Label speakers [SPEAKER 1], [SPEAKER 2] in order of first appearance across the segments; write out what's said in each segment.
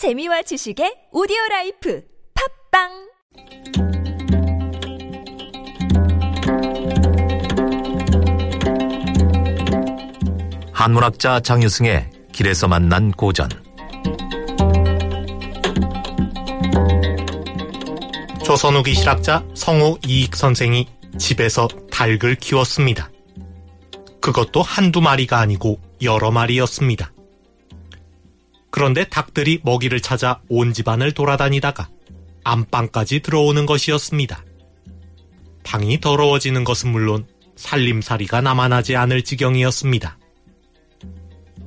[SPEAKER 1] 재미와 지식의 오디오 라이프 팟빵
[SPEAKER 2] 한문학자 장유승의 길에서 만난 고전
[SPEAKER 3] 조선 후기 실학자 성호 이익 선생이 집에서 닭을 키웠습니다. 그것도 한두 마리가 아니고 여러 마리였습니다. 그런데 닭들이 먹이를 찾아 온 집안을 돌아다니다가 안방까지 들어오는 것이었습니다. 방이 더러워지는 것은 물론 살림살이가 남아나지 않을 지경이었습니다.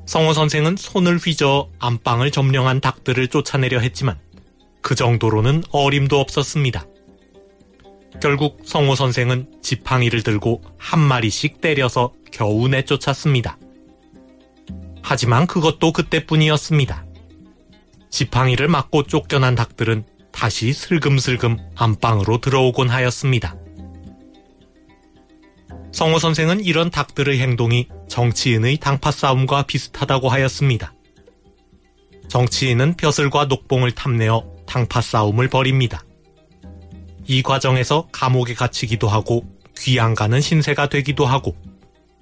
[SPEAKER 3] 성호 선생은 손을 휘저어 안방을 점령한 닭들을 쫓아내려 했지만 그 정도로는 어림도 없었습니다. 결국 성호 선생은 지팡이를 들고 한 마리씩 때려서 겨우 내쫓았습니다. 하지만 그것도 그때뿐이었습니다. 지팡이를 맞고 쫓겨난 닭들은 다시 슬금슬금 안방으로 들어오곤 하였습니다. 성호 선생은 이런 닭들의 행동이 정치인의 당파 싸움과 비슷하다고 하였습니다. 정치인은 벼슬과 녹봉을 탐내어 당파 싸움을 벌입니다. 이 과정에서 감옥에 갇히기도 하고 귀양 가는 신세가 되기도 하고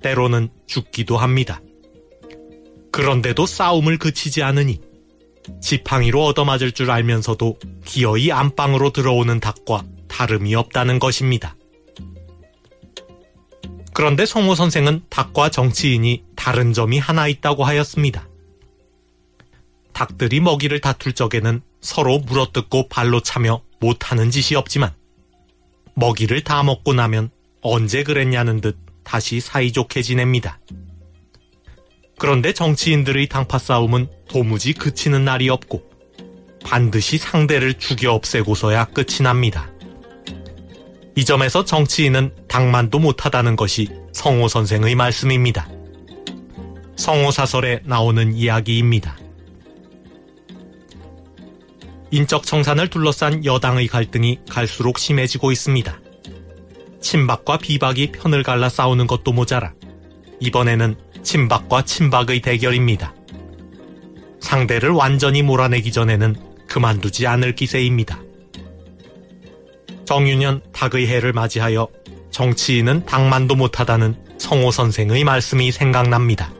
[SPEAKER 3] 때로는 죽기도 합니다. 그런데도 싸움을 그치지 않으니 지팡이로 얻어맞을 줄 알면서도 기어이 안방으로 들어오는 닭과 다름이 없다는 것입니다. 그런데 성호 선생은 닭과 정치인이 다른 점이 하나 있다고 하였습니다. 닭들이 먹이를 다툴 적에는 서로 물어뜯고 발로 차며 못하는 짓이 없지만 먹이를 다 먹고 나면 언제 그랬냐는 듯 다시 사이좋게 지냅니다. 그런데 정치인들의 당파 싸움은 도무지 그치는 날이 없고 반드시 상대를 죽여 없애고서야 끝이 납니다. 이 점에서 정치인은 당만도 못하다는 것이 성호 선생의 말씀입니다. 성호 사설에 나오는 이야기입니다. 인적 청산을 둘러싼 여당의 갈등이 갈수록 심해지고 있습니다. 친박과 비박이 편을 갈라 싸우는 것도 모자라 이번에는 친박과 친박의 대결입니다. 상대를 완전히 몰아내기 전에는 그만두지 않을 기세입니다. 정윤현 닭의 해를 맞이하여 정치인은 당만도 못하다는 성호 선생의 말씀이 생각납니다.